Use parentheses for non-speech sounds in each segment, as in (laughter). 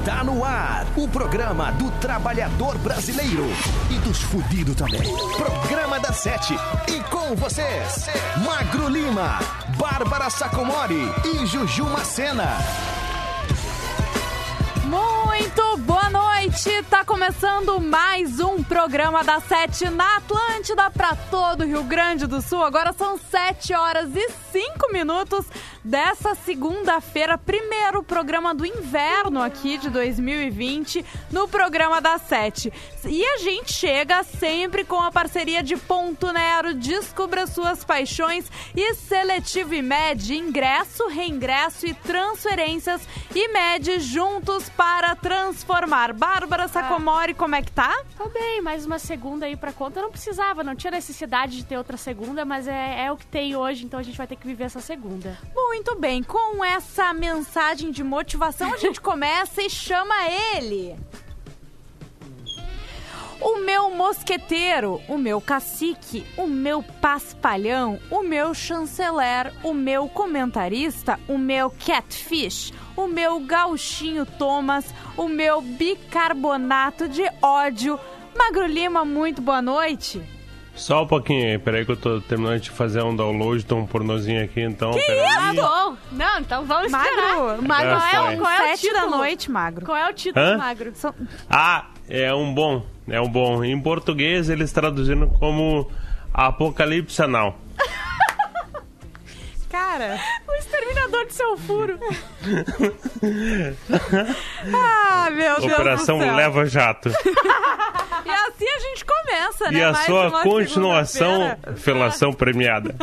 Está no ar o programa do trabalhador brasileiro e dos fudidos também. Programa da Sete. E com vocês, Magro Lima, Bárbara Sacomori e Juju Macena. Muito boa noite! Tá começando mais um programa da Sete na Atlântida para todo o Rio Grande do Sul. Agora são 7 horas e 5 minutos dessa segunda-feira, primeiro programa do inverno aqui de 2020 no programa da Sete. E a gente chega sempre com a parceria de Ponto Nero, descubra suas paixões e Seletivo IMED, ingresso, reingresso e transferências IMED juntos para transformar. Bárbara Sacomori, como é que tá? Tô bem, mais uma segunda aí pra conta. Eu não precisava, não tinha necessidade de ter outra segunda, mas é, é o que tem hoje, então a gente vai ter que viver essa segunda. Muito bem, com essa mensagem de motivação a gente (laughs) começa e chama ele. O meu mosqueteiro, o meu cacique, o meu paspalhão, o meu chanceler, o meu comentarista, o meu catfish, o meu gauchinho Thomas, o meu bicarbonato de ódio. Magro Lima, muito boa noite. Só um pouquinho aí, peraí que eu tô terminando de fazer um download de um pornozinho aqui, então. Que peraí. isso? Bom, não, então vamos esperar. Magro, Magro, é Qual é o sete da título? noite, Magro. Qual é o título, Hã? Magro? São- Ah, é um bom, é um bom. Em português eles traduziram como Apocalipse Anal. Cara, O exterminador de seu furo. (laughs) ah, meu Deus Operação do céu. Leva Jato. (laughs) E assim a gente começa, né? E a Mais sua continuação, felação premiada.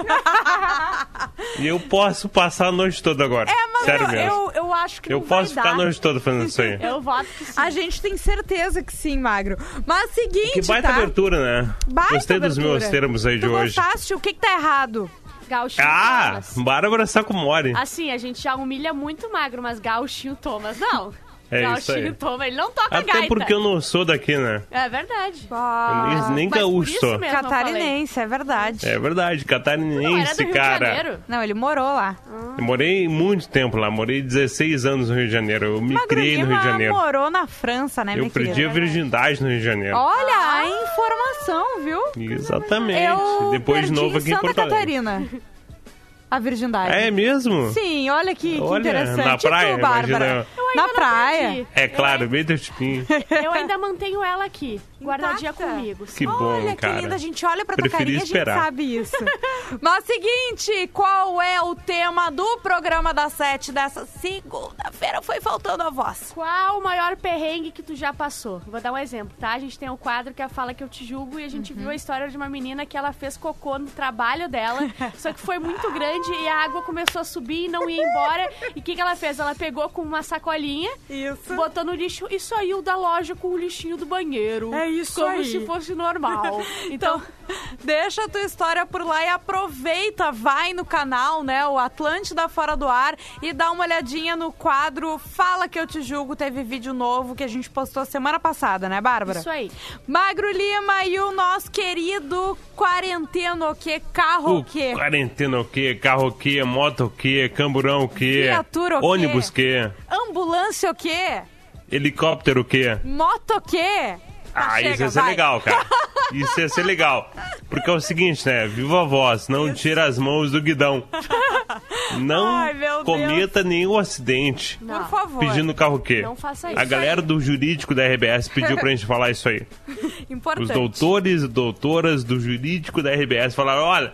(laughs) e eu posso passar a noite toda agora. É, mas Sério eu, mesmo. eu, eu acho que Eu não vai posso ficar dar. a noite toda fazendo isso aí. Eu voto que sim. A gente tem certeza que sim, Magro. Mas seguinte, Que baita tá? abertura, né? Baita Gostei dos abertura. meus termos aí de tu hoje. gostaste? O que que tá errado? Gauchinho Ah, Thomas. Bárbara Sacomori. Assim, a gente já humilha muito magro, mas Gauchinho Thomas, não. É isso aí. Ele não toca Até gaita. porque eu não sou daqui, né? É verdade. Eu nem gaúcho sou. Catarinense, é verdade. É verdade, Não, catarinense, Rio cara. de Janeiro. Não, ele morou lá. Eu morei muito tempo lá, morei 16 anos no Rio de Janeiro. Eu me Magro criei no Rio de Janeiro. morou na França, né, Eu minha perdi a querida? virgindade no Rio de Janeiro. Olha a informação, viu? Exatamente. Eu Depois perdi de novo em aqui em Santa Porto Alegre. (laughs) A virgindade. É mesmo? Sim, olha que, que Olha, interessante. na E tu, praia, Bárbara? Eu Na praia. É claro, bem teu tipinho. (laughs) Eu ainda mantenho ela aqui, guardadinha comigo. Que Olha bom, que cara. linda, a gente olha pra tua Preferi carinha e a gente esperar. sabe isso. (laughs) Mas seguinte, qual é o tema do programa da sete dessa segunda-feira? Foi faltando a voz. Qual o maior perrengue que tu já passou? Vou dar um exemplo, tá? A gente tem um quadro que é a Fala Que Eu Te Julgo e a gente Uhum. viu a história de uma menina que ela fez cocô no trabalho dela, (laughs) só que foi muito grande e a água começou a subir e não ia embora. E o que, que ela fez? Ela pegou com uma sacolinha, Isso. botou no lixo e saiu da loja com o lixinho do banheiro. É isso Como aí. se fosse normal. (laughs) Então, Deixa a tua história por lá e aproveita, vai no canal, né, o Atlântida Fora do Ar e dá uma olhadinha no quadro Fala Que Eu Te Julgo. Teve vídeo novo que a gente postou semana passada, né, Bárbara? isso aí. Magro Lima e o nosso querido quarentena o quê? Carro o O quê? quarentena o quê? Carro o quê? Moto o quê? Camburão o quê? Viatura o quê? Ônibus o quê? Ambulância o quê? Helicóptero o quê? Moto o quê? Tá, Ah, chega, isso ia ser vai. legal, cara. Isso ia ser legal. Porque é o seguinte, né? Viva a voz, não tira as mãos do guidão. Não Ai, cometa nenhum acidente. Não. Por favor. Pedindo carro o quê? Não faça isso. A galera do jurídico da RBS pediu pra gente falar isso aí. (laughs) Importante. Os doutores e doutoras do jurídico da RBS falaram: olha,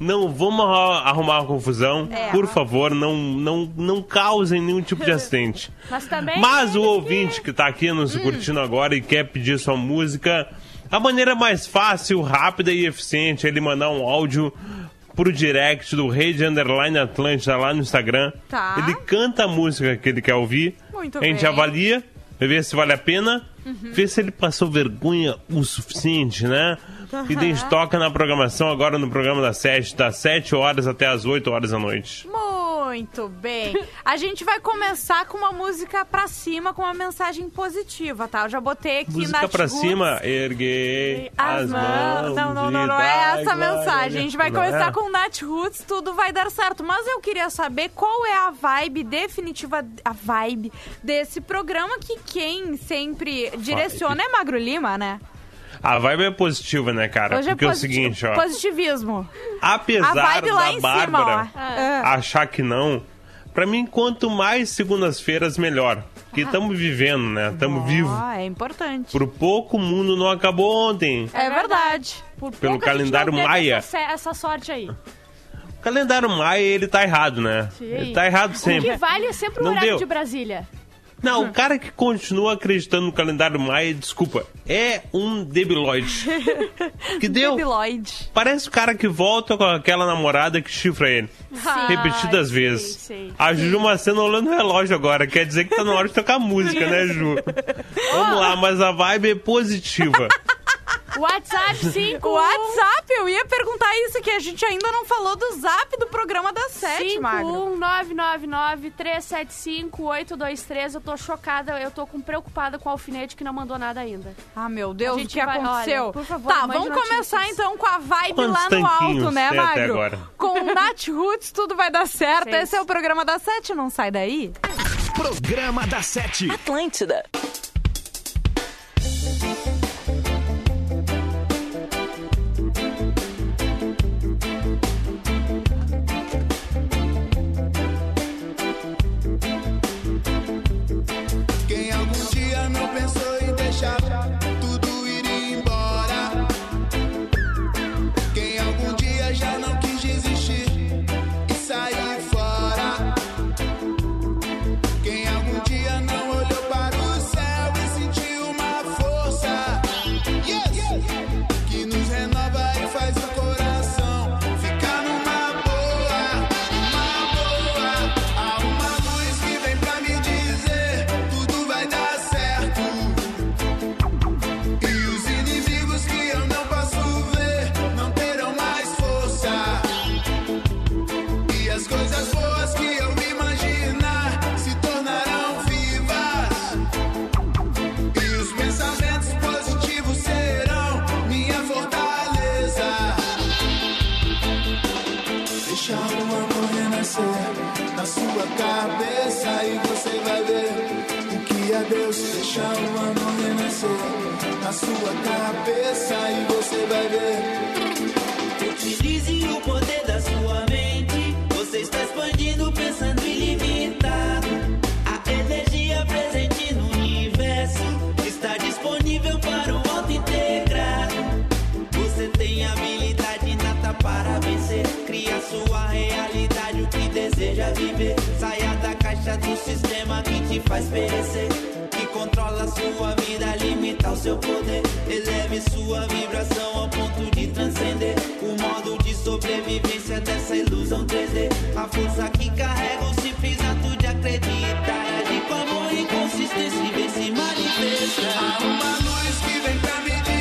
não vamos arru- arrumar uma confusão. É. Por favor, não, não, não causem nenhum tipo de acidente. (laughs) Mas também. Mas o ouvinte que tá aqui nos curtindo agora e quer pedir sua música, a maneira mais fácil, rápida e eficiente é ele mandar um áudio pro direct do Rede Underline Atlântida lá no Instagram. Tá. Ele canta a música que ele quer ouvir. Muito a gente bem. avalia, vê se vale a pena, vê se ele passou vergonha o suficiente, né? E gente toca na programação agora no programa das 7, das 7 horas até as 8 horas da noite. Muito bem. A gente vai começar com uma música pra cima, com uma mensagem positiva, tá? Eu já botei aqui Música na pra cima, erguei As as mãos. Não, não, não, não é essa a mensagem. A gente vai começar é? com Nat Roots, tudo vai dar certo. Mas eu queria saber qual é a vibe definitiva, a vibe desse programa que quem sempre direciona é Magro Lima, né? A vibe é positiva, né, cara? Hoje Porque é é o seguinte, ó. positivismo. Apesar A vibe lá da em Bárbara cima, ó. Ah. achar que não, pra mim, quanto mais segundas-feiras, melhor. Porque estamos vivendo, né? Estamos vivos. Ah, é importante. Por pouco o mundo não acabou ontem. É verdade. Por Pelo pouco a gente calendário não teve Maia. Essa, essa sorte aí. O calendário Maia, ele tá errado, né? Sim. Ele tá errado O que sempre. vale é sempre o Não horário deu. de Brasília. Não, o cara que continua acreditando no calendário Maia, desculpa, é um debilóide. (laughs) que deu? Debiloid. Parece o cara que volta com aquela namorada que chifra ele. Repetidas Ai, sei, vezes. sei. A Ju Macena olhando o relógio agora. Quer dizer que tá na hora de tocar música, né, Ju? (laughs) Vamos lá, mas a vibe é positiva. (laughs) WhatsApp 5 O WhatsApp, eu ia perguntar isso, que a gente ainda não falou do zap do programa das sete, Magro. 51999-375-823. Eu tô chocada, eu tô com, preocupada com o alfinete que não mandou nada ainda. Ah, meu Deus, o que vai- aconteceu? olha, por favor, tá, vamos notícias. começar então com a vibe Quantos lá no alto, né, Magro? agora? Com o Nat Roots, tudo vai dar certo. Seis. Esse é o programa das sete, não sai daí. Programa da Sete. Atlântida. Deus. Deixa o amor renascer na sua cabeça e você vai ver. Utilize o poder da sua mente. Você está expandindo, pensando ilimitado. A energia presente no universo está disponível para o auto integrado. Você tem habilidade inata para vencer. Cria sua realidade, o que deseja viver. Do sistema que te faz perecer. Que controla sua vida, limita o seu poder. Eleve sua vibração ao ponto de transcender. O modo de sobrevivência dessa ilusão 3D. A força que carrega o simples ato de acreditar. Agir com amor e consistência e vem se manifestar. Há uma luz que vem pra me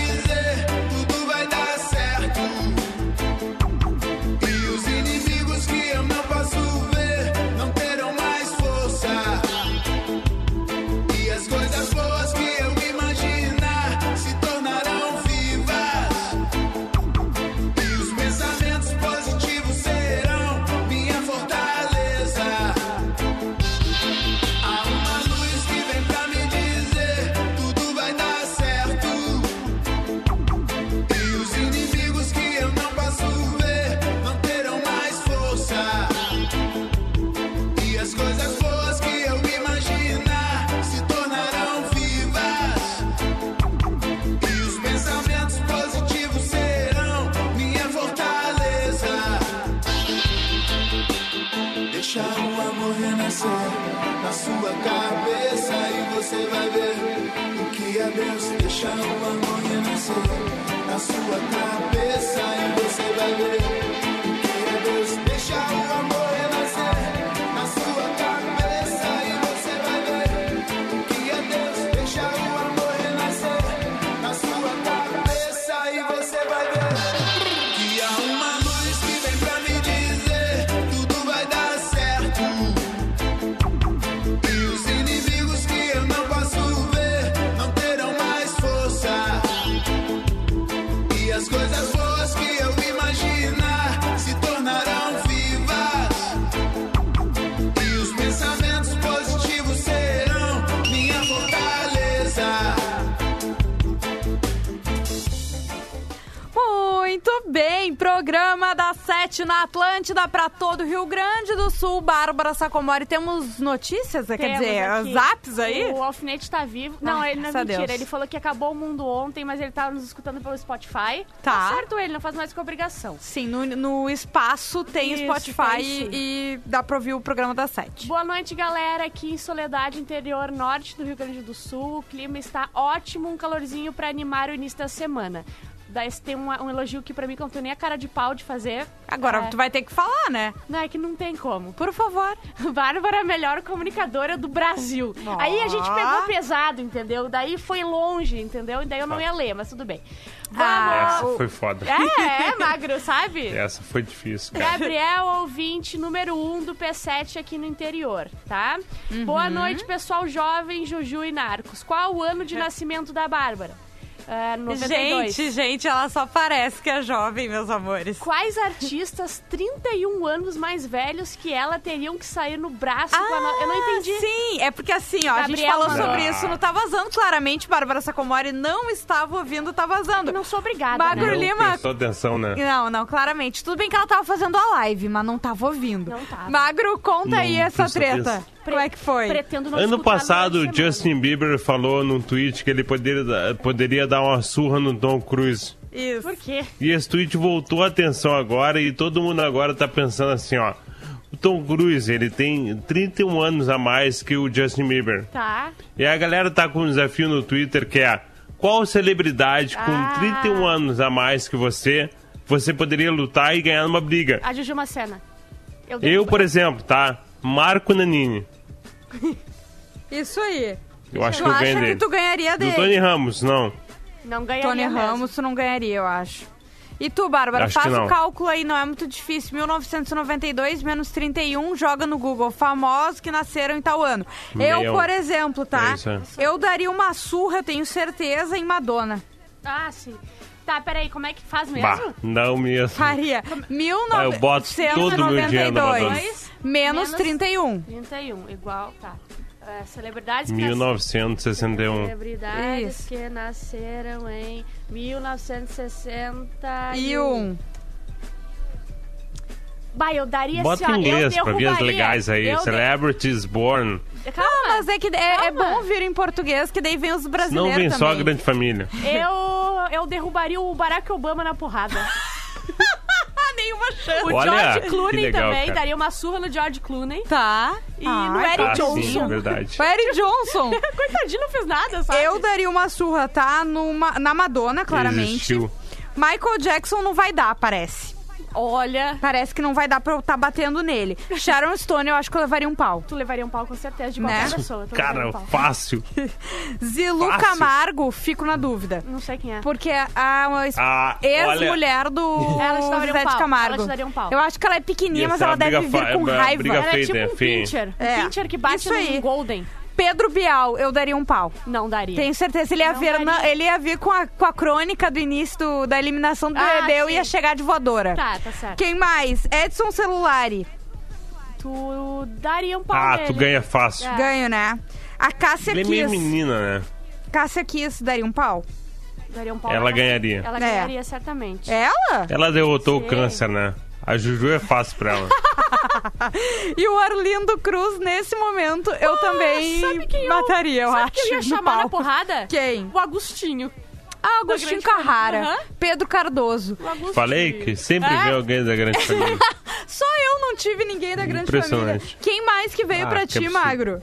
Deixa o amor renascer na sua cabeça e você vai ver o que é Deus. Deixa o amor renascer na sua cabeça e você vai ver Programa da Sete na Atlântida para todo o Rio Grande do Sul. Bárbara Sacomori, temos notícias? Quer dizer, aqui. zaps aí? O Alfinete tá vivo. Não, ele não é mentira. Deus. Ele falou que acabou o mundo ontem, mas ele tava nos escutando pelo Spotify. Tá. certo ele, não faz mais que obrigação. Sim, no, no espaço tem Isso, Spotify tem e dá pra ouvir o programa da Sete. Boa noite, galera. Aqui em Soledade, interior norte do Rio Grande do Sul. O clima está ótimo, um calorzinho pra animar o início da semana. Daí tem um, um elogio que pra mim que eu não tenho nem a cara de pau de fazer. Agora É. tu vai ter que falar, né? Não, é que não tem como. Por favor. (laughs) Bárbara é a melhor comunicadora do Brasil. Aí a gente pegou pesado, entendeu? Daí foi longe, entendeu? E daí eu não ia ler, mas tudo bem. Ah, Vamos! Essa foi foda. É, é, magro, sabe? (laughs) Essa foi difícil, cara. Gabriel, ouvinte número 1 um do P7 aqui no interior, tá? Uhum. Boa noite, pessoal jovem, Juju e Narcos. Qual o ano de nascimento da Bárbara? É, 92. Gente, gente, ela só parece que é jovem, meus amores. Quais artistas (laughs) 31 anos mais velhos que ela teriam que sair no braço com a no... Eu não entendi. Ah, Sim, é porque assim, ó, a gente falou sobre isso no Tá Vazando. Claramente, Bárbara Sacomori não estava ouvindo Tá Vazando. Não sou obrigada, Magro né? Não Lima- prestou atenção, né? Não, não, claramente. Tudo bem que ela tava fazendo a live, mas não tava ouvindo. Não tava. Magro, conta aí Não essa prestou treta. Como é que foi? Pretendo não Ano passado, o. Justin Bieber falou num tweet que ele poderia, dar- poderia dar uma surra no Tom Cruise. Isso. Por quê? E esse tweet voltou a atenção agora e todo mundo agora tá pensando assim, ó. O Tom Cruise, ele tem 31 anos a mais que o Justin Bieber. Tá. E a galera tá com um desafio no Twitter que é qual celebridade com Ah. 31 anos a mais que você, você poderia lutar e ganhar numa briga? A Juju Macena. Eu, Eu, por exemplo, tá? Marco Nanini. (laughs) Isso aí. Eu acho Tu que eu acha ganho que dele. tu ganharia Do dele? Tony Ramos, não. Não ganharia Tony mesmo. Ramos, tu não ganharia, eu acho. E tu, Bárbara, Acho que faz o cálculo aí, não é muito difícil. 1992 menos 31, joga no Google. Famosos que nasceram em tal ano. Eu, Meu. por exemplo, tá? É. Eu daria uma surra, eu tenho certeza, em Madonna. Ah, sim. Tá, peraí, como é que faz mesmo? Bah, não mesmo. Faria. Ah, eu boto todo o meu dinheiro na Madonna. 1992 menos Menos 31. 31, igual, tá. É, celebridades que 1961. Celebridades Isso. que nasceram em 1961. E um. Bah, eu daria Bota assim, ó, em inglês pra ver as legais aí. Eu Celebrities Born. Calma, Mas é que é, é bom vir em português, que daí vem os Não brasileiros vem também. só a grande família. eu, eu derrubaria o Barack Obama na porrada. Ah, (laughs) nenhuma chance. O Olha, George Clooney legal, também, cara. daria uma surra no George Clooney. Tá. E no Ai, Eric Ah, Johnson. sim, é verdade. (laughs) O Eric Johnson. (laughs) Coitadinho, não fez nada, sabe? Eu daria uma surra, tá? Numa, na Madonna, claramente. Existiu. Michael Jackson não vai dar, parece. Olha, Parece que não vai dar pra eu estar batendo nele. (laughs) Sharon Stone, eu acho que eu levaria um pau. tu levaria um pau com certeza de Né? qualquer pessoa. tu levaria Cara, um fácil. (laughs) Zilu Fácil. Camargo, fico na dúvida. Não sei quem é. Porque a a Ah, ex-mulher do (laughs) Ela te daria um de pau, Camargo. ela te daria um pau. Eu acho que ela é pequenininha, mas ser ela deve vir com uma raiva. Ela é tipo um enfim. pincher. É. Um pincher que bate Isso aí. num golden. Pedro Bial, eu daria um pau. Não daria. Tenho certeza. Ele ia, Não vir, daria. ele ia vir com a, com a crônica do início do- da eliminação do Ah, BBB. Eu sim. ia chegar de voadora. Tá, tá certo. Quem mais? Edson Celulari. Tu daria um pau Ah, nele. tu ganha fácil. É. Ganho, né? A Cássia Ele é meio Kiss. menina, né? Cássia Kiss daria um pau. Daria um pau Ela ganharia. Ela É. ganharia, certamente. Ela? Ela derrotou o câncer, né? A Juju é fácil pra ela. (laughs) E o Arlindo Cruz, nesse momento, eu também Ah, sabe quem eu- mataria, eu Sabe acho. quem eu ia chamar na palco. porrada? Quem? O Agostinho. Ah, Agostinho. Carrara. Aham. Pedro Cardoso. O Agostinho. Falei que sempre É? vem alguém da grande família. (laughs) Só eu não tive ninguém da grande família. Impressionante. Quem mais que veio Ah, pra que ti, absurdo. Magro?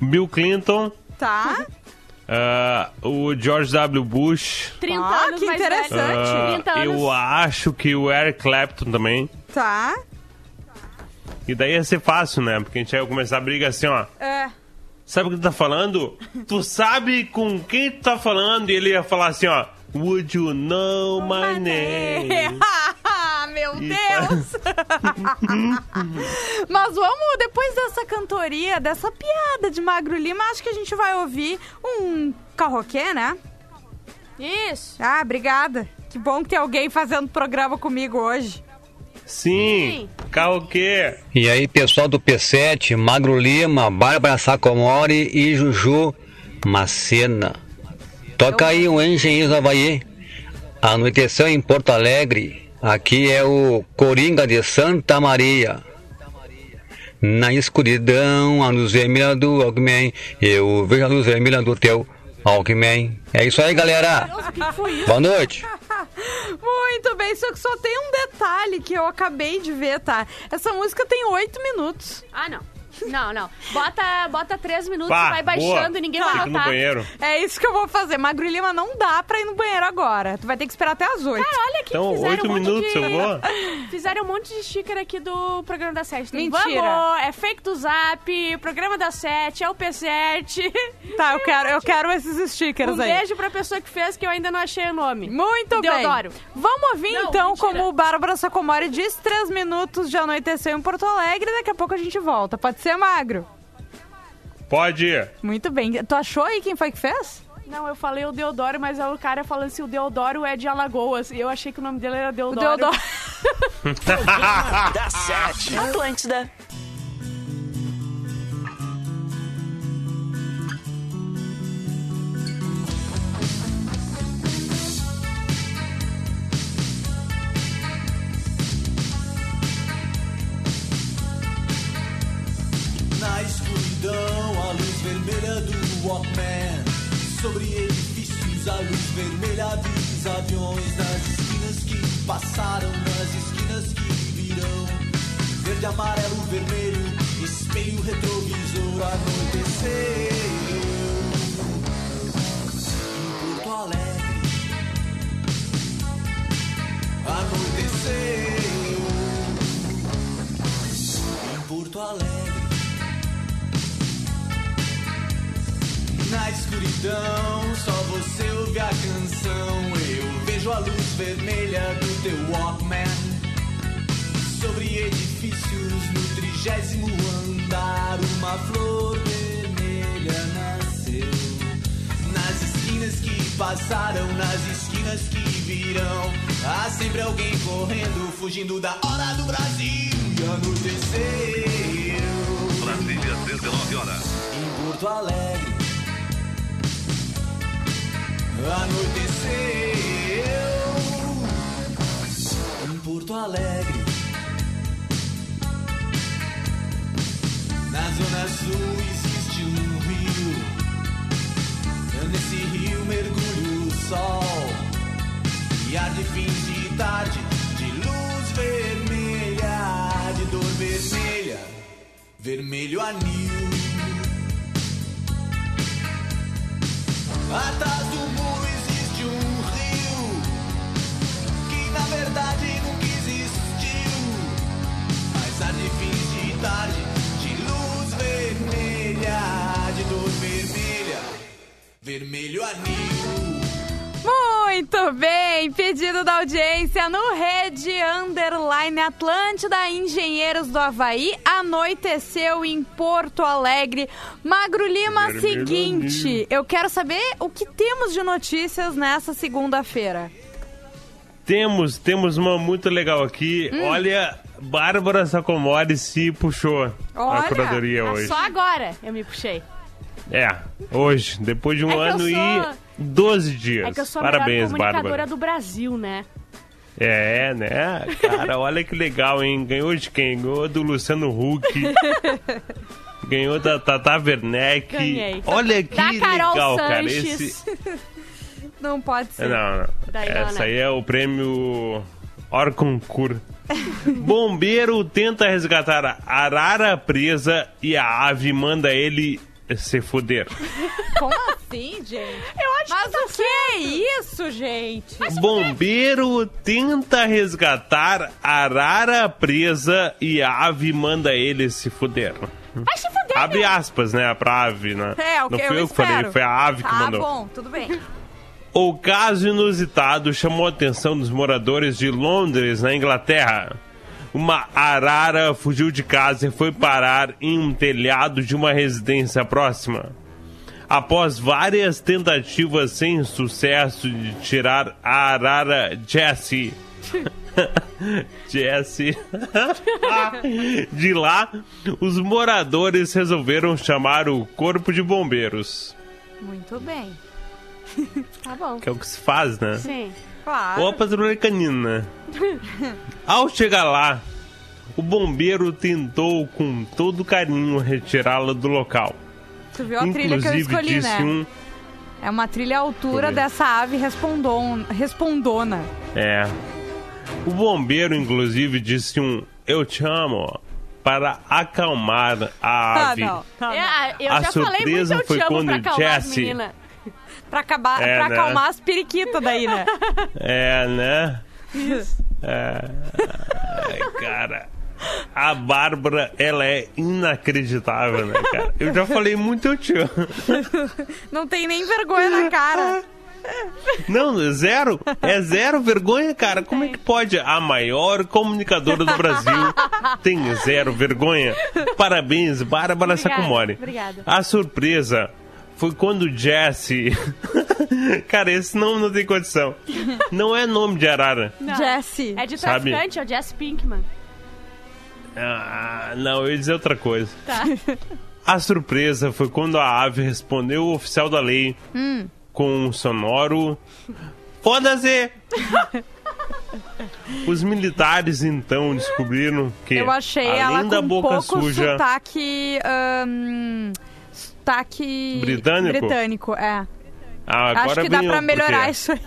Bill Clinton, Tá? (laughs) ah, o George W. Bush. 30 Ah, anos que mais interessante. velho. 30 anos. eu acho que o Eric Clapton também. Tá. E daí ia ser fácil, né? Porque a gente ia começar a briga assim, ó. É. Sabe o que tu tá falando? (laughs) Tu sabe com quem tu tá falando? E ele ia falar assim, ó. Would you know my name? (laughs) Meu E Deus! (laughs) Mas vamos, depois dessa cantoria, dessa piada de Magro Lima, acho que a gente vai ouvir um carroquê, né? Isso. Ah, obrigada. Que bom que tem alguém fazendo programa comigo hoje. Sim. Karaokê. E aí, pessoal do P7, Magro Lima, Bárbara Sacomori e Juju Macena. Toca aí um Engenheiros do Havaí. Anoiteceu em Porto Alegre. Aqui é o Coringa de Santa Maria. Na escuridão, a luz vermelha do Walkman. Eu vejo a luz vermelha do teu Walkman. É isso aí, galera. Nossa, o que que foi isso? Boa noite. (laughs) Muito bem, só que só tem um detalhe que eu acabei de ver, tá? Essa música tem oito minutos. Ah, não. Não, não. Bota, bota três minutos Pá, e vai baixando boa. e ninguém vai notar. banheiro. É isso que eu vou fazer. Magro e Lima não dá pra ir no banheiro agora. Tu vai ter que esperar até as oito. Cara, olha aqui, Então, fizeram oito um monte minutos de... eu vou. Fizeram um monte de sticker aqui do programa da Sete. Tem Mentira. Vamos, é fake do Zap, programa da Sete, é o P7. Tá, eu quero, eu quero esses stickers Um aí. beijo pra pessoa que fez, que eu ainda não achei o nome. Muito bem. Deodoro. Vamos ouvir Não, então mentira. como o Bárbara Sacomori diz, três minutos de anoiteceu em Porto Alegre. Daqui a pouco a gente volta. Pode ser, Magro? Pode ir. Muito bem. Tu achou aí quem foi que fez? Não, eu falei o Deodoro, mas é o cara falando assim, o Deodoro é de Alagoas. E eu achei que o nome dele era O Deodoro. Deodoro. (laughs) Programa da Sete. Atlântida. Vermelha do Walkman. Sobre edifícios, a luz vermelha dos aviões. Nas esquinas que passaram, nas esquinas que virão. Verde, amarelo, vermelho, espelho retrovisor. Anoiteceu em Porto Alegre. Anoiteceu em Porto Alegre. Na escuridão, só você ouve a canção. Eu vejo a luz vermelha do teu Walkman. Sobre edifícios no trigésimo andar, uma flor vermelha nasceu. Nas esquinas que passaram, nas esquinas que virão, há sempre alguém correndo, fugindo da hora do Brasil. E anoiteceu. Brasília, 19 horas. Em Porto Alegre Anoiteceu Em Porto Alegre Na zona sul existe um rio. Nesse rio mergulha o sol. E arde fins de tarde De luz vermelha De dor vermelha. Vermelho anil Atrás do muro existe um rio que na verdade nunca existiu. Mas há de fins de tarde, de luz vermelha, de dor vermelha, vermelho anil. Muito bem, pedido da audiência no Rede Underline Atlântida, Engenheiros do Havaí, anoiteceu em Porto Alegre. Magro Lima, Vermelho seguinte, eu quero saber o que temos de notícias nessa segunda-feira. Temos, temos uma muito legal aqui. Hum. Olha, Bárbara Sacomori se puxou Olha, a curadoria Ah, hoje. Só agora eu me puxei. É, hoje, depois de um É ano sou- e 12 dias. É que eu sou a Parabéns, melhor comunicadora Bárbara. do Brasil, né? É, né? Cara, olha que legal, hein? Ganhou de quem? Ganhou do Luciano Huck. (laughs) Ganhou da Tata Werneck. Ganhei. Olha que da Carol legal, cara. Sanches. Esse... Não pode ser. Não, não. Essa né? aí é o prêmio Orconcourt. (laughs) Bombeiro tenta resgatar a arara presa e a ave manda ele se fuder. Como assim, gente? Eu acho Mas que tá o que é isso, gente? Bombeiro tenta resgatar arara presa e a ave manda ele se fuder. Vai se fuder, Abre aspas, né, pra ave, né? É, o Não que fui eu eu que falei, foi a ave que Tá mandou. bom, tudo bem. O caso inusitado chamou a atenção dos moradores de Londres, na Inglaterra. Uma arara fugiu de casa e foi parar em um telhado de uma residência próxima. Após várias tentativas sem sucesso de tirar a arara Jessie. (laughs) Jessie. (laughs) de lá, os moradores resolveram chamar o corpo de bombeiros. Muito bem. (laughs) Tá bom. Que é o que se faz, né? Sim. Claro. Ou a patrulha canina. (laughs) Ao chegar lá, o bombeiro tentou com todo carinho retirá-la do local. Tu viu a trilha que eu Inclusive escolhi, disse né? um. É uma trilha à altura dessa ave respondon... respondona. É. O bombeiro, inclusive, disse um eu te amo para acalmar a Tá, ave. não. tá, não. É, eu A já falei muito surpresa eu foi te amo quando pra acalmar as Jessie- meninas. Pra, acabar, É, pra né? acalmar as periquitas daí, né? É, né? É. Ai, cara. A Bárbara, ela é inacreditável, né, cara? Eu já falei muito eu te amo. Não tem nem vergonha na cara. Não, zero. É zero vergonha, cara. Como é que pode? A maior comunicadora do Brasil tem zero vergonha. Parabéns, Bárbara Sacomori. obrigada. A surpresa foi quando o Jesse. (laughs) cara, esse nome não tem condição. Não é nome de arara. Não. Jessie. É de traficante, é o Jess Pinkman. Ah, não, eu ia dizer outra coisa. Tá. A surpresa foi quando a ave respondeu o oficial da lei Hum. com um sonoro. Foda-se! Os militares então descobriram que, Eu achei além ela da com um boca pouco suja, sotaque... ahn, sotaque... Britânico? Britânico, é. Ah, agora Acho que dá pra melhorar porquê. isso aí.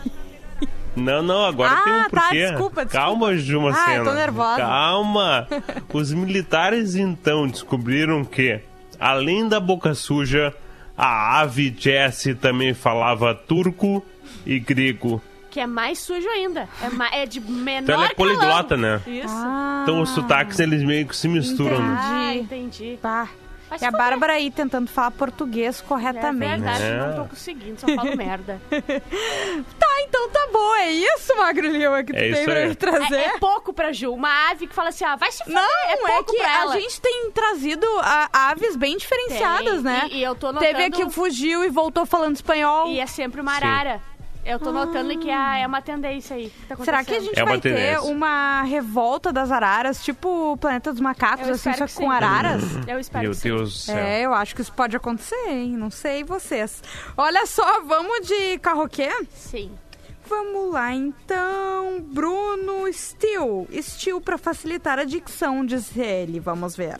Não, não, agora Ah, tem um tá, porquê. desculpa, desculpa. Calma, Juma Ah, eu tô Sena. nervosa. Calma. Os militares então descobriram que, além da boca suja, a ave Jessie também falava turco e grego. Que é mais sujo ainda. É, ma- é de menor Então ela é poliglota, né? Isso. Ah, Então os sotaques eles meio que se misturam, né? Ah, entendi. entendi. Tá. Vai E se a. Bárbara aí tentando falar português É corretamente. verdade, É. não tô conseguindo, só falo merda. (laughs) Tá, então tá bom. É isso, Magro Lima, que tu É tem pra aí. me trazer? É, é pouco pra Ju. Uma ave que fala assim, ah, vai se fuder. Não, é, é, pouco que pra ela. a gente tem trazido a- aves bem diferenciadas, Tem. né? E, e eu tô notando... Teve a que fugiu e voltou falando espanhol. E é sempre uma arara. Eu tô notando que é, é uma tendência aí. que tá Será que a gente É uma vai ter tendência. uma revolta das araras, tipo o Planeta dos Macacos, Eu assim, espero só que que com sim. araras? Eu espero Meu que sim. Deus do céu. É, eu acho que isso pode acontecer, hein? Não sei vocês. Olha só, vamos de carroquê? Sim. Vamos lá, então. Bruno Steel. Steel pra facilitar a dicção, diz ele. Vamos ver.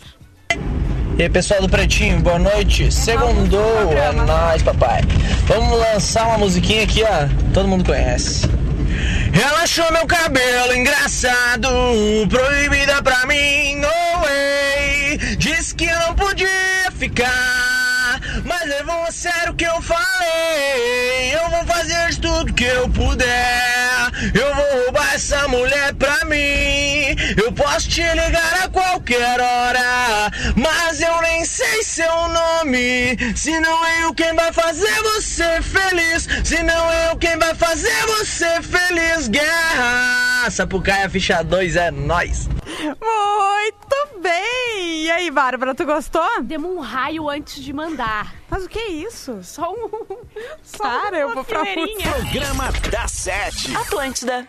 E aí pessoal do Pretinho, boa noite. Segundou, é nóis, papai. Vamos lançar uma musiquinha aqui, ó. Todo mundo conhece. Ela achou meu cabelo engraçado, proibida pra mim, no way. Disse que eu não podia ficar, mas levou a sério o que eu falei. Eu vou fazer de tudo que eu puder. Eu vou roubar essa mulher pra mim. Eu posso te ligar a qualquer hora, mas eu nem sei seu nome. Se não é eu quem vai fazer você feliz, se não é eu quem vai fazer você feliz. Guerra, Sapucaia Ficha 2 é nós. Muito bem! E aí, Bárbara, tu gostou? Demos um raio antes de mandar. Mas o que é isso? Só um... Só Cara, eu vou pra fileirinha. Programa da Sete. Atlântida.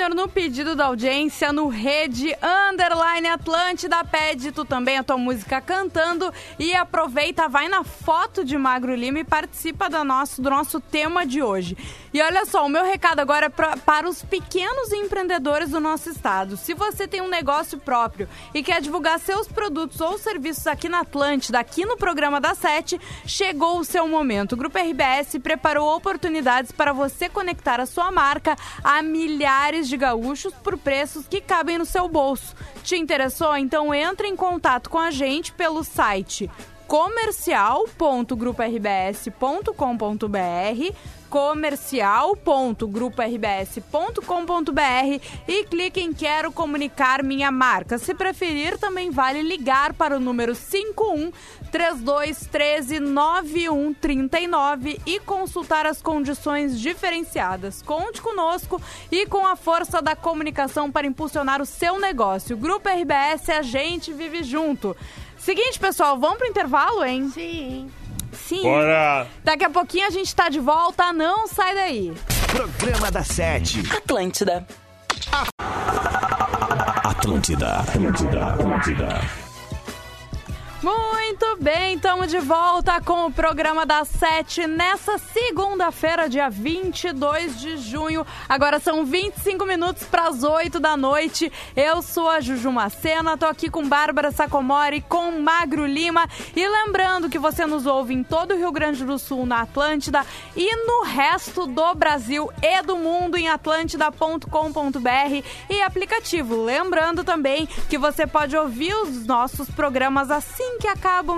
Jr. no pedido da audiência no Rede Underline Atlântida. Pede tu também a tua música cantando e aproveita, vai na foto de Magro Lima e participa do nosso, do nosso tema de hoje. E olha só, o meu recado agora é pra, para os pequenos empreendedores do nosso estado. Se você tem um negócio próprio e quer divulgar seus produtos ou serviços aqui na Atlântida, aqui no programa da Sete, chegou o seu momento. O Grupo RBS preparou oportunidades para você conectar a sua marca a milhares de gaúchos por preços que cabem no seu bolso. Te interessou? Então entre em contato com a gente pelo site comercial.grupo-rbs.com.br comercial.grupo-rbs.com.br e clique em Quero comunicar minha marca. Se preferir, também vale ligar para o número 51 3213 9139 e consultar as condições diferenciadas. Conte conosco e com a força da comunicação para impulsionar o seu negócio. Grupo RBS, a gente vive junto. Seguinte, pessoal, vamos pro intervalo, hein? Sim. Sim. Bora! Daqui a pouquinho a gente tá de volta, não sai daí. Programa da Sete. Atlântida. Atlântida, Atlântida, Atlântida. Muito bem, estamos de volta com o programa das sete nessa segunda-feira, dia 22 de junho. Agora são 25 minutos para as 8 da noite. Eu sou a Juju Macena, tô aqui com Bárbara Sacomori, com Magro Lima. E lembrando que você nos ouve em todo o Rio Grande do Sul, na Atlântida, e no resto do Brasil e do mundo em atlântida.com.br e aplicativo. Lembrando também que você pode ouvir os nossos programas assim que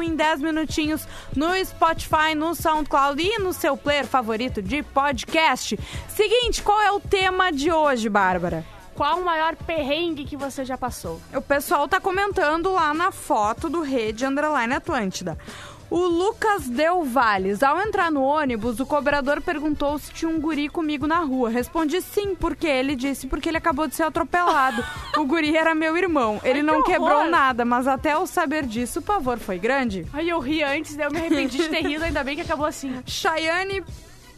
em 10 minutinhos no Spotify, no SoundCloud e no seu player favorito de podcast. Seguinte, qual é o tema de hoje, Bárbara? Qual o maior perrengue que você já passou? O pessoal tá comentando lá na foto do Rede Underline Atlântida. O Lucas Del Valles. Ao entrar no ônibus, o cobrador perguntou se tinha um guri comigo na rua. Respondi sim, porque ele disse porque ele acabou de ser atropelado. (laughs) o guri era meu irmão. Ele Ai, não que quebrou nada, mas até eu saber disso, o pavor foi grande. Ai, eu ri antes, daí eu me arrependi de ter rido, ainda bem que acabou assim. Chayane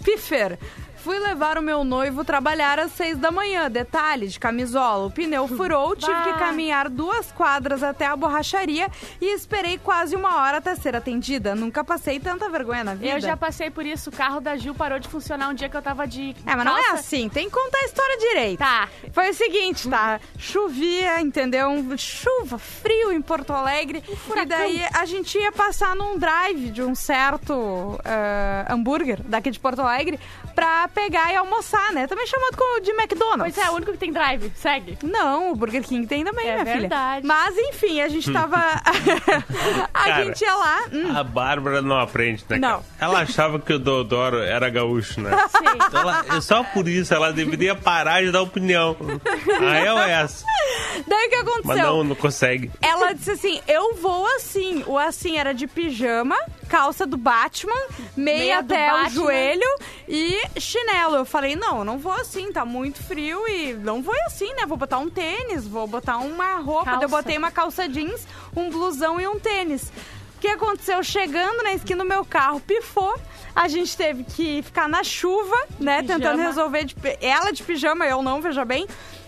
Piffer. Fui levar o meu noivo trabalhar às seis da manhã. Detalhe, de camisola. O pneu furou, (laughs) tive que caminhar duas quadras até a borracharia e esperei quase uma hora até ser atendida. Nunca passei tanta vergonha na vida. Eu já passei por isso, o carro da Gil parou de funcionar um dia que eu tava de É, mas não é assim. Tem que contar a história direito. Tá. Foi o seguinte, tá? Chovia, entendeu? Um chuva, frio em Porto Alegre. e daí a gente ia passar num drive de um certo ah, hambúrguer daqui de Porto Alegre pra pegar e almoçar, né? Também chamado como de McDonald's. Pois é, o único que tem drive, segue. Não, o Burger King tem também, É minha filha. verdade. Mas enfim, a gente tava. (laughs) a Cara, gente ia lá. hum, A Bárbara não aprende, né? Não. cara? Ela achava que o Dodoro era gaúcho, né? (laughs) Sim. Então ela- só por isso ela deveria parar de dar opinião. (laughs) A real é essa. Daí o que aconteceu? Mas não, não consegue. Ela disse assim: Eu vou assim. O assim era de pijama, calça do Batman, meia, Meia do até o Batman. joelho e chinelo. Eu falei: Não, eu não vou assim, tá muito frio e não vou assim, né? Vou botar um tênis, vou botar uma roupa. Daí Eu Calça. botei uma calça jeans, um blusão e um tênis. O que aconteceu? Chegando na esquina do meu carro, pifou. A gente teve que ficar na chuva, né? Pijama. Tentando resolver. De, ela de pijama, eu não, veja bem.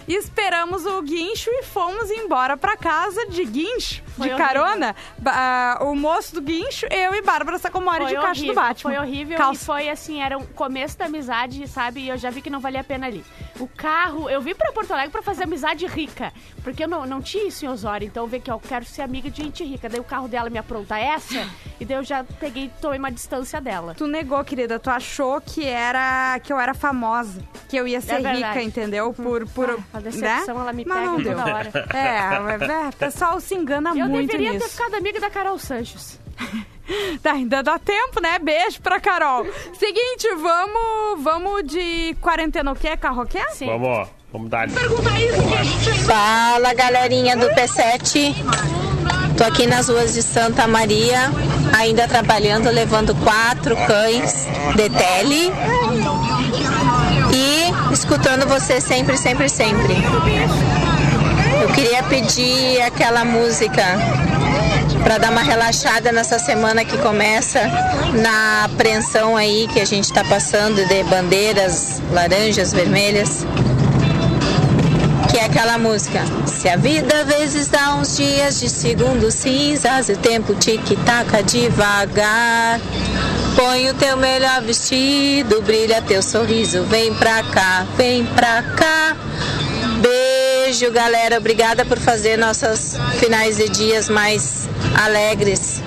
Esperamos o guincho e fomos embora pra casa de guincho, Foi de horrível. carona. Ba- ah, o moço do guincho, eu e Bárbara Sacomori de caixa horrível, do Batman. Foi horrível Calça. e foi assim, era o começo da amizade, sabe? E eu já vi que não valia a pena ali. O carro, eu vim pra Porto Alegre pra fazer amizade rica, porque eu não, não tinha isso em Osório, então eu vi que ó, eu quero ser amiga de gente rica. Daí o carro dela me apronta essa, e daí eu já peguei, tomei uma distância dela. Tu negou, querida. Tu achou que era que eu era famosa, que eu ia ser verdade. rica, entendeu? Por por Ah, a decepção, né? ela me Mas pega não toda hora. (laughs) É, mas, é, o pessoal se engana Eu muito deveria ter ficado amiga da Carol Sanches. (laughs) Tá, ainda dá tempo, né? Beijo pra Carol. Seguinte, vamos, vamos de quarentena o quê? Carroquê? Sim. Vamos, ó. Vamos dar. Fala galerinha do P7, tô aqui nas ruas de Santa Maria, ainda trabalhando, levando quatro cães de tele e escutando você sempre, sempre, sempre. Eu queria pedir aquela música para dar uma relaxada nessa semana que começa na apreensão aí que a gente está passando de bandeiras laranjas, vermelhas. Que é aquela música. Se a vida às vezes dá uns dias de segundos cinzas, o tempo tic-taca devagar. Põe o teu melhor vestido, brilha teu sorriso, vem pra cá, vem pra cá. Beijo, galera. Obrigada por fazer nossos finais de dias mais alegres.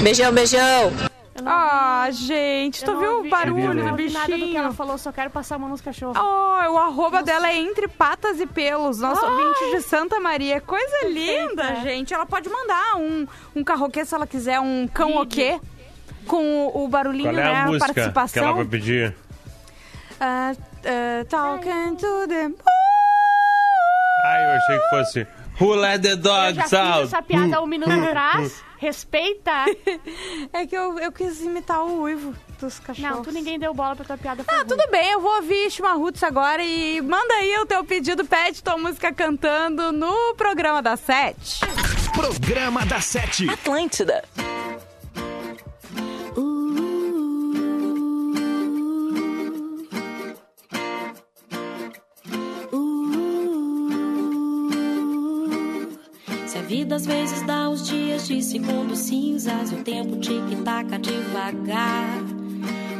Beijão, beijão. Ah, gente, tu viu o barulho eu do não ouvi nada do que ela bichinho? falou, só quero passar a mão nos cachorros. Oh, o arroba dela é entre patas e pelos. Nosso Ai. ouvinte de Santa Maria. Coisa linda, é. gente. Ela pode mandar um, um carroquê se ela quiser, um cão Vídeo. o quê? Com o, o barulhinho, Qual é né? a música que ela participação. vai pedir? Ah, ah, talking to the Ah, eu achei que fosse Who Let the Eu já Dogs fiz Out? essa piada há um minuto (laughs) atrás. Respeita. (laughs) É que eu, eu quis imitar o uivo dos cachorros. Não, tu ninguém deu bola pra tua piada. Ah, ruim. tudo bem, eu vou ouvir Chimarruts agora e manda aí o teu pedido, pede tua música cantando no programa da Sete. Programa da Sete. Atlântida. Às vezes dá uns dias de segundos cinzas, o tempo tic-taca devagar.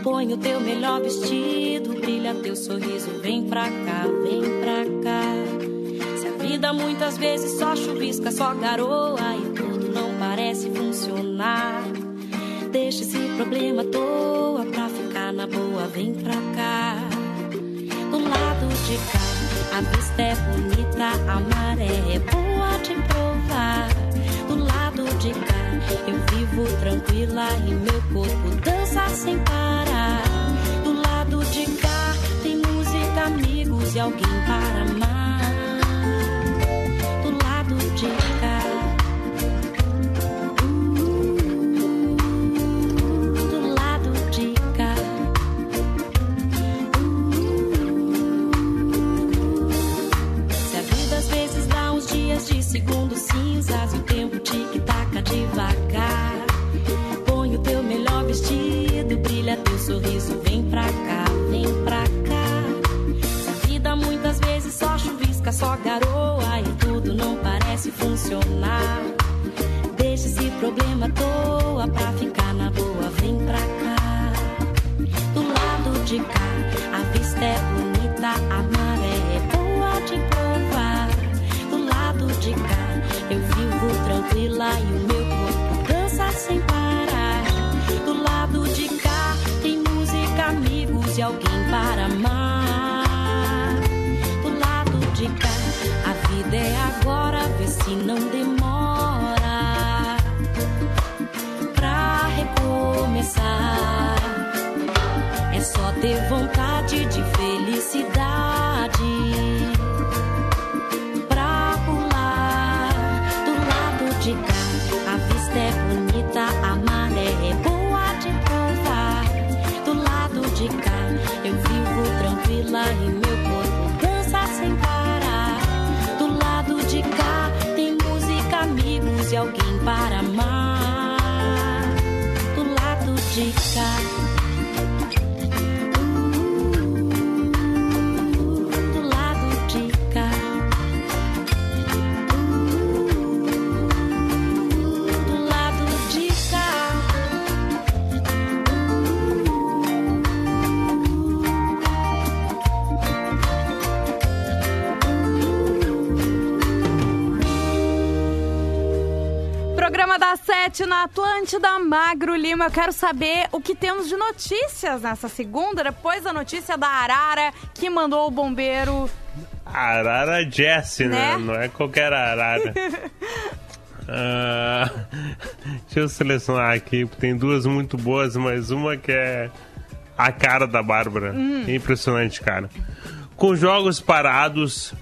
Põe o teu melhor vestido, brilha teu sorriso, vem pra cá, vem pra cá. Se a vida muitas vezes só chuvisca, só garoa e tudo não parece funcionar. Deixa esse problema à toa pra ficar na boa, vem pra cá. Do lado de cá, a vista é bonita, a maré é boa de provar. Do lado de cá, eu vivo tranquila e meu corpo dança sem parar. Do lado de cá, tem música, amigos e alguém para amar. Do lado de cá. De cá. 7 na Atlântida, Magro Lima. Eu quero saber o que temos de notícias nessa segunda, depois da notícia da Arara que mandou o bombeiro. Arara é Jesse, né? né? Não é qualquer arara. uh, (laughs) deixa eu selecionar aqui, tem duas muito boas, mas uma que é a cara da Bárbara. Hum. Impressionante, cara. Com jogos parados,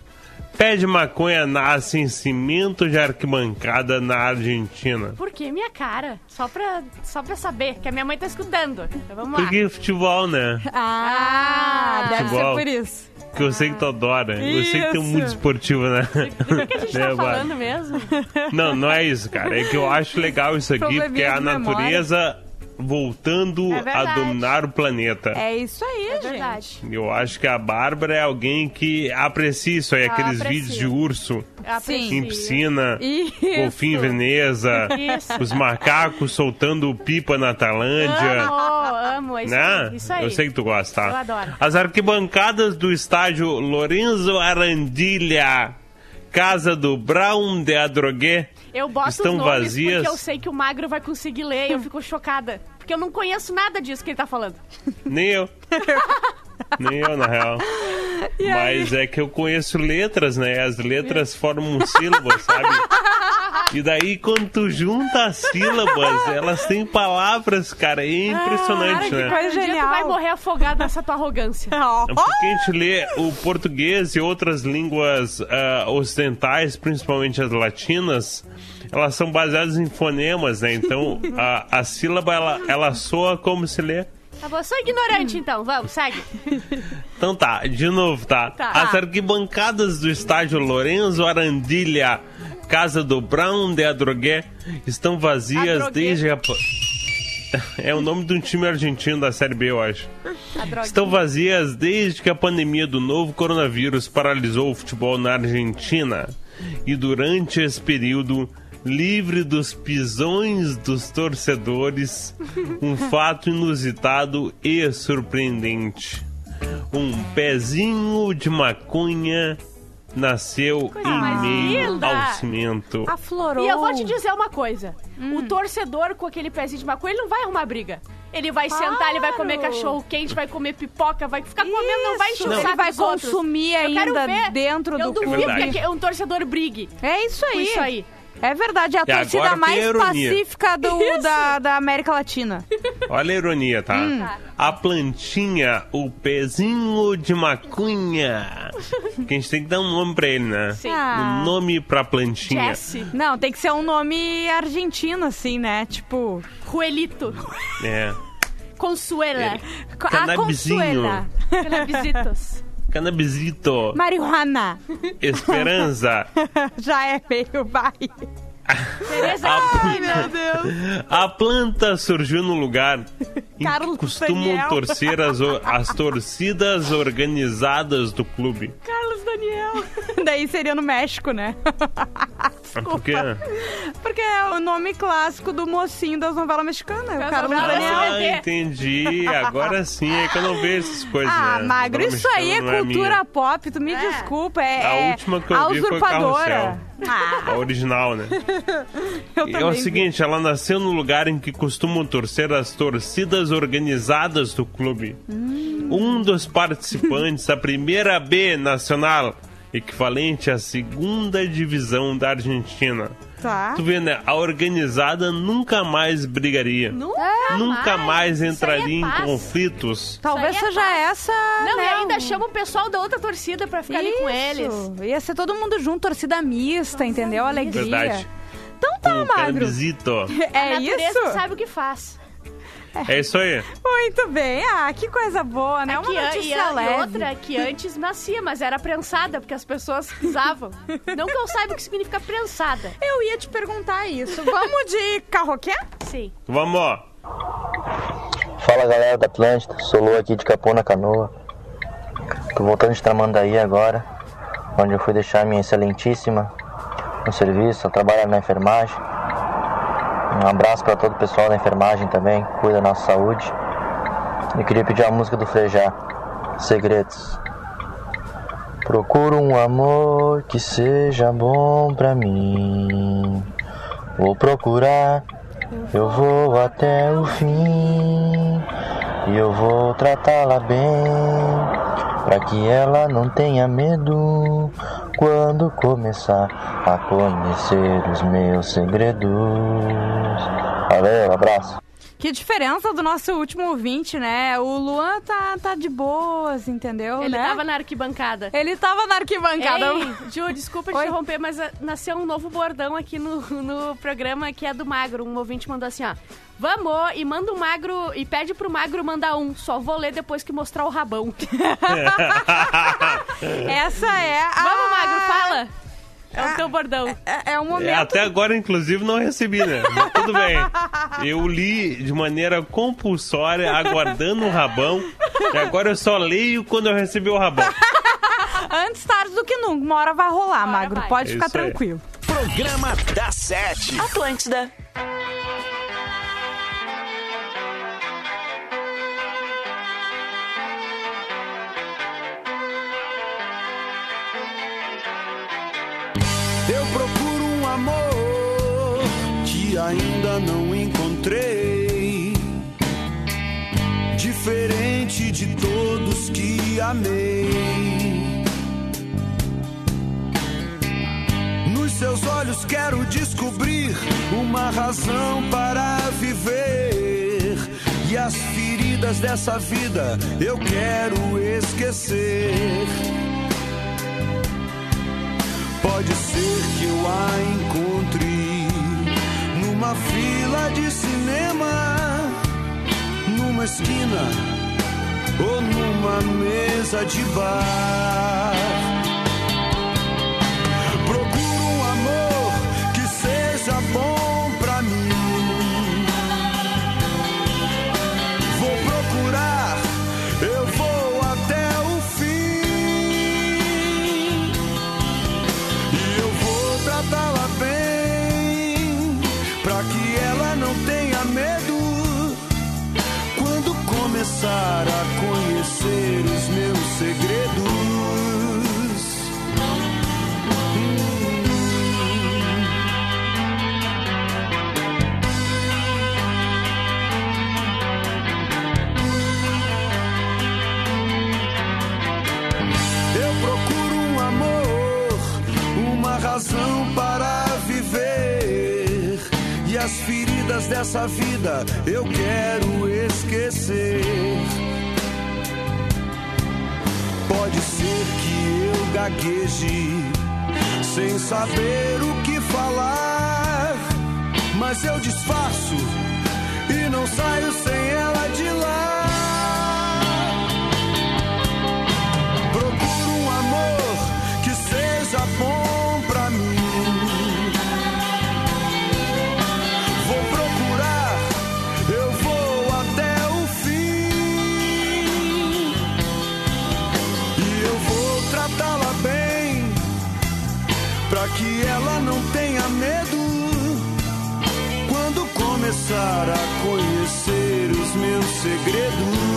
pé de maconha nasce em cimento de arquibancada na Argentina. Por que minha cara? Só pra, só pra saber, que a minha mãe tá escutando. Então vamos lá. Porque futebol, né? Ah, deve Futebol. ser por isso. Que eu sei que tu adora. Eu sei que tem um Isso. mundo esportivo, né? O que a gente (laughs) Né, tá Bárbara? falando mesmo? Não, não é isso, cara. É que eu acho legal isso aqui, porque a de memória. natureza voltando É a dominar o planeta. É isso aí, É gente. verdade. Eu acho que a Bárbara é alguém que aprecia isso aí, Ah, aqueles aprecio. vídeos de urso Aprecio. em piscina, golfinho em Veneza, Isso. os macacos soltando pipa na Tailândia. Amo, amo. É isso, Né? isso aí. Eu sei que tu gosta, tá? Eu adoro. As arquibancadas do estádio Lorenzo Arandilha, casa do Brown de Adrogué, Eu boto estão os nomes vazias. porque eu sei que o Magro vai conseguir ler e eu fico chocada. Porque eu não conheço nada disso que ele tá falando. Nem eu. (laughs) Nem eu, na real. Mas é que eu conheço letras, né? As letras formam sílabas, sabe? (laughs) E daí, quando tu junta as sílabas, elas têm palavras, cara. É impressionante, que né? coisa Um dia tu genial. vai morrer afogado nessa tua arrogância. (laughs) É Porque a gente lê o português e outras línguas ah, ocidentais, principalmente as latinas, elas são baseadas em fonemas, né? Então a, a sílaba ela, ela soa como se lê. Tá bom, sou ignorante então. Vamos, segue. (laughs) Então tá, de novo, tá? Tá. As arquibancadas do estádio Lorenzo Arandilha, casa do Brown de Adrogué, estão vazias Adrogué. desde a... É o nome de um time argentino da Série B, eu acho. Estão vazias desde que a pandemia do novo coronavírus paralisou o futebol na Argentina. E durante esse período, livre dos pisões dos torcedores, um (laughs) fato inusitado e surpreendente. Um pezinho de maconha nasceu em mais meio linda! ao cimento. aflorou. E eu vou te dizer uma coisa. Hum. O torcedor com aquele pezinho de maconha, ele não vai arrumar briga. Ele vai sentar, ele vai comer Claro. cachorro quente, vai comer pipoca, vai ficar comendo, não vai Isso. saco Ele vai outros. consumir Eu quero ainda ver. dentro Eu do duvido É que um torcedor brigue É isso aí. isso aí. É verdade, é a E torcida agora tem mais ironia. pacífica do, da, da América Latina. Olha a ironia, tá? Hum. A plantinha, o pezinho de maconha. Que a gente tem que dar um nome pra ele, né? Sim. Ah. Um nome pra plantinha. Jesse, Não, tem que ser um nome argentino, assim, né? Tipo. Juelito, É. Consuela, A Cannabizinho. Consuela. Canabisitos. Canabisito. Marihuana. Esperança. (laughs) Já é meio vai. Tereza Ai, meu Deus. A planta surgiu no lugar em Carlos que costumam Daniel. torcer as, as torcidas organizadas do clube. Carlos Daniel. Daí seria no México, né? Porque Porque é o nome clássico do mocinho das novelas mexicanas, Carlos novelas Daniel. Ah, entendi. Agora sim é que eu não vejo essas coisas. Ah, né? magro, Novela isso aí é não cultura minha. pop, tu me É. desculpa. É, A é última que eu a vi foi usurpadora. Carrossel. Ah, A original, né? (laughs) eu E é o vi. seguinte, ela nasceu no lugar em que costumam torcer as torcidas organizadas do clube. Hum. Um dos participantes da primeira B nacional, equivalente à segunda divisão da Argentina. Tá. Tu vê, né? A organizada nunca mais brigaria. Nunca, Nunca mais Isso aí é entraria em paz. conflitos. Talvez Isso é seja fácil. essa. Não, né, e ainda um- chama o pessoal da outra torcida pra ficar ali com eles. Isso. Ia ser todo mundo junto, torcida mista, entendeu? Alegria. Verdade. Então tá, Com magro. cannabisito. (laughs) É a isso? sabe o que faz. É isso aí. Muito bem. Ah, que coisa boa, né? É Uma que, e, notícia a- e leve. outra que antes nascia, mas era prensada, porque as pessoas usavam. (laughs) Não que eu saiba o que significa prensada. Eu ia te perguntar isso. Vamos de carroquê? Sim. Vamos, ó. Fala galera da Atlântida, sou Lô aqui de Capona Canoa. Tô voltando de Tramandaí agora, onde eu fui deixar minha excelentíssima no serviço, ela trabalha na enfermagem. Um abraço para todo o pessoal da enfermagem também, cuida da nossa saúde. E queria pedir a música do Frejá, Segredos. Procuro um amor que seja bom pra mim. Vou procurar, eu vou até o fim. E eu vou tratá-la bem, pra que ela não tenha medo quando começar a conhecer os meus segredos. Valeu, abraço. Que diferença do nosso último ouvinte, né? O Luan tá, tá de boas, entendeu? Ele né? tava na arquibancada. Ele tava na arquibancada. Ei, Ju, desculpa te Oi? interromper, mas ah, nasceu um novo bordão aqui no, no programa que é do Magro. Um ouvinte mandou assim, ó. Vamos, e manda um magro, e pede pro magro mandar um. Só vou ler depois que mostrar o rabão. (laughs) Essa é a... Vamos, magro, fala. É o teu bordão. É, é um momento. É, até agora, inclusive, não recebi, né? Mas tudo bem. Eu li de maneira compulsória, aguardando o rabão. E agora eu só leio quando eu recebi o rabão. Antes tarde do que nunca. Uma hora vai rolar, Uma hora Magro. vai. Pode É ficar isso aí. tranquilo. Programa da Sete. Atlântida. Amei. Nos seus olhos quero descobrir uma razão para viver. E as feridas dessa vida eu quero esquecer. Pode ser que eu a encontre numa fila de cinema, numa esquina ou numa mesa de bar. Dessa vida eu quero esquecer. Pode ser que eu gagueje sem saber o que falar, mas eu disfarço e não saio sem começar a conhecer os meus segredos.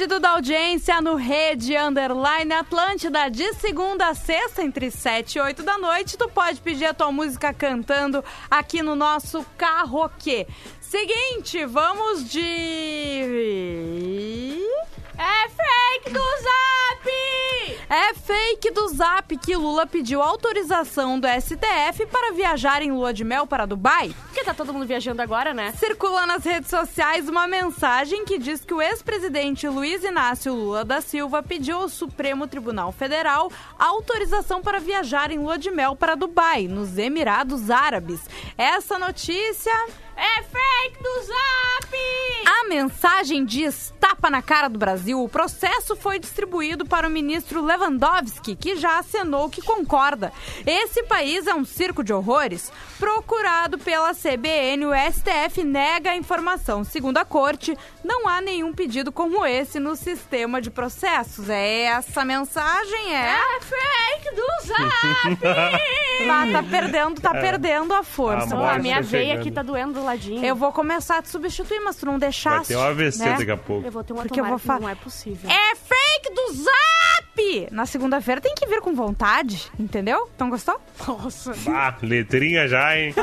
Pedido da audiência no Rede Underline Atlântida, de segunda a sexta, entre 7 e 8 da noite. Tu pode pedir a tua música cantando aqui no nosso karaokê. Seguinte, vamos de. É do Zap! É fake do Zap que Lula pediu autorização do STF para viajar em lua de mel para Dubai. Porque tá todo mundo viajando agora, né? Circula nas redes sociais uma mensagem que diz que o ex-presidente Luiz Inácio Lula da Silva pediu ao Supremo Tribunal Federal autorização para viajar em lua de mel para Dubai, nos Emirados Árabes. Essa notícia É fake do Zap! A mensagem diz tapa na cara do Brasil. O processo foi distribuído para o ministro Lewandowski, que já acenou que concorda. Esse país é um circo de horrores? Procurado pela CBN, o STF nega a informação. Segundo a corte, não há nenhum pedido como esse no sistema de processos. É essa mensagem é. É fake do zap! (laughs) Ah, tá perdendo, tá perdendo a força. A Ó, a morte minha tá veia chegando. aqui tá doendo do ladinho. Eu vou começar a te substituir, mas tu não deixasse. Vai ter um AVC né? daqui a pouco. Eu vou ter uma Porque eu vou tomara- fa- Não é possível. É fake do zap! Na segunda-feira tem que vir com vontade, entendeu? Então gostou? Nossa. Ah, letrinha já, hein? Ah,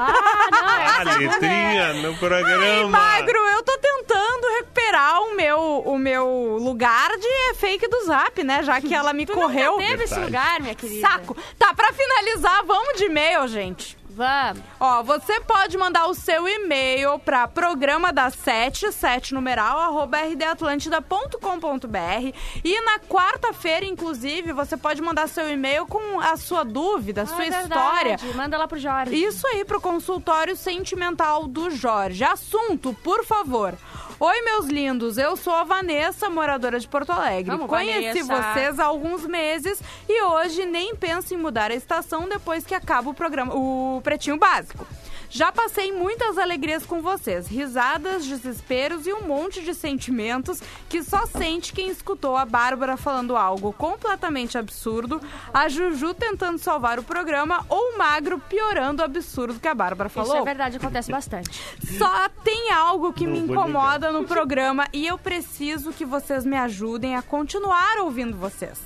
não, é Ah, letrinha no Ai, programa. magro, eu tô tentando recuperar o meu, o meu lugar de fake do zap, né? Já que ela me Tu correu. nunca teve esse Verdade. lugar, minha querida. Saco. Tá, pra finalizar, vamos de e-mail, gente. Vamos. Ó, você pode mandar o seu e-mail pra programa da 7, 7 numeral, arroba rdatlântida.com.br e na quarta-feira, inclusive, você pode mandar seu e-mail com a sua dúvida, a Ah, sua é história. Manda lá pro Jorge. Isso aí pro consultório sentimental do Jorge. Assunto, por favor. Oi, meus lindos. Eu sou a Vanessa, moradora de Porto Alegre. Vamos, Conheci Vanessa. vocês há alguns meses e hoje nem penso em mudar a estação depois que acaba o programa, o Pretinho Básico. Já passei muitas alegrias com vocês, risadas, desesperos e um monte de sentimentos que só sente quem escutou a Bárbara falando algo completamente absurdo, a Juju tentando salvar o programa ou o Magro piorando o absurdo que a Bárbara falou. Isso é verdade, acontece bastante. Só tem algo que me Não vou incomoda no programa e eu preciso que vocês me ajudem a continuar ouvindo vocês.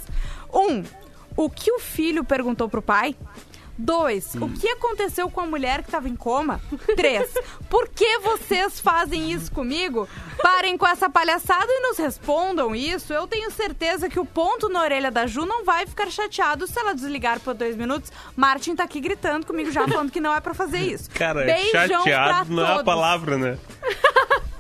Um, o que o filho perguntou pro pai? Dois, o que aconteceu com a mulher que estava em coma? Três, por que vocês fazem isso comigo? Parem com essa palhaçada e nos respondam isso. Eu tenho certeza que o ponto na orelha da Ju não vai ficar chateado se ela desligar por dois minutos. Martin tá aqui gritando comigo já falando que não é pra fazer isso. Cara, Beijão pra chateado não é a palavra, né?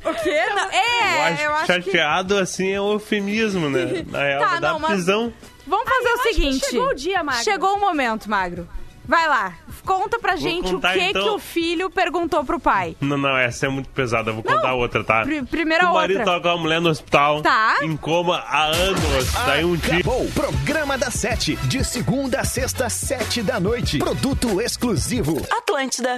O quê? Não, é, eu acho que chateado assim é um eufemismo, né? (laughs) Na real, Tá, dar não, mas- prisão. Vamos fazer eu o acho que seguinte. chegou o dia, Magro. Chegou o momento, Magro. Vai lá, conta pra gente contar, o que então. que o filho perguntou pro pai. Não, não, essa é muito pesada. Eu vou contar outra, tá? Pri- primeira o marido outra. tava com a mulher no hospital. Tá. Em coma há anos. Daí um dia. Acabou. Programa da Sete. De segunda a sexta, sete da noite. Produto exclusivo. Atlântida.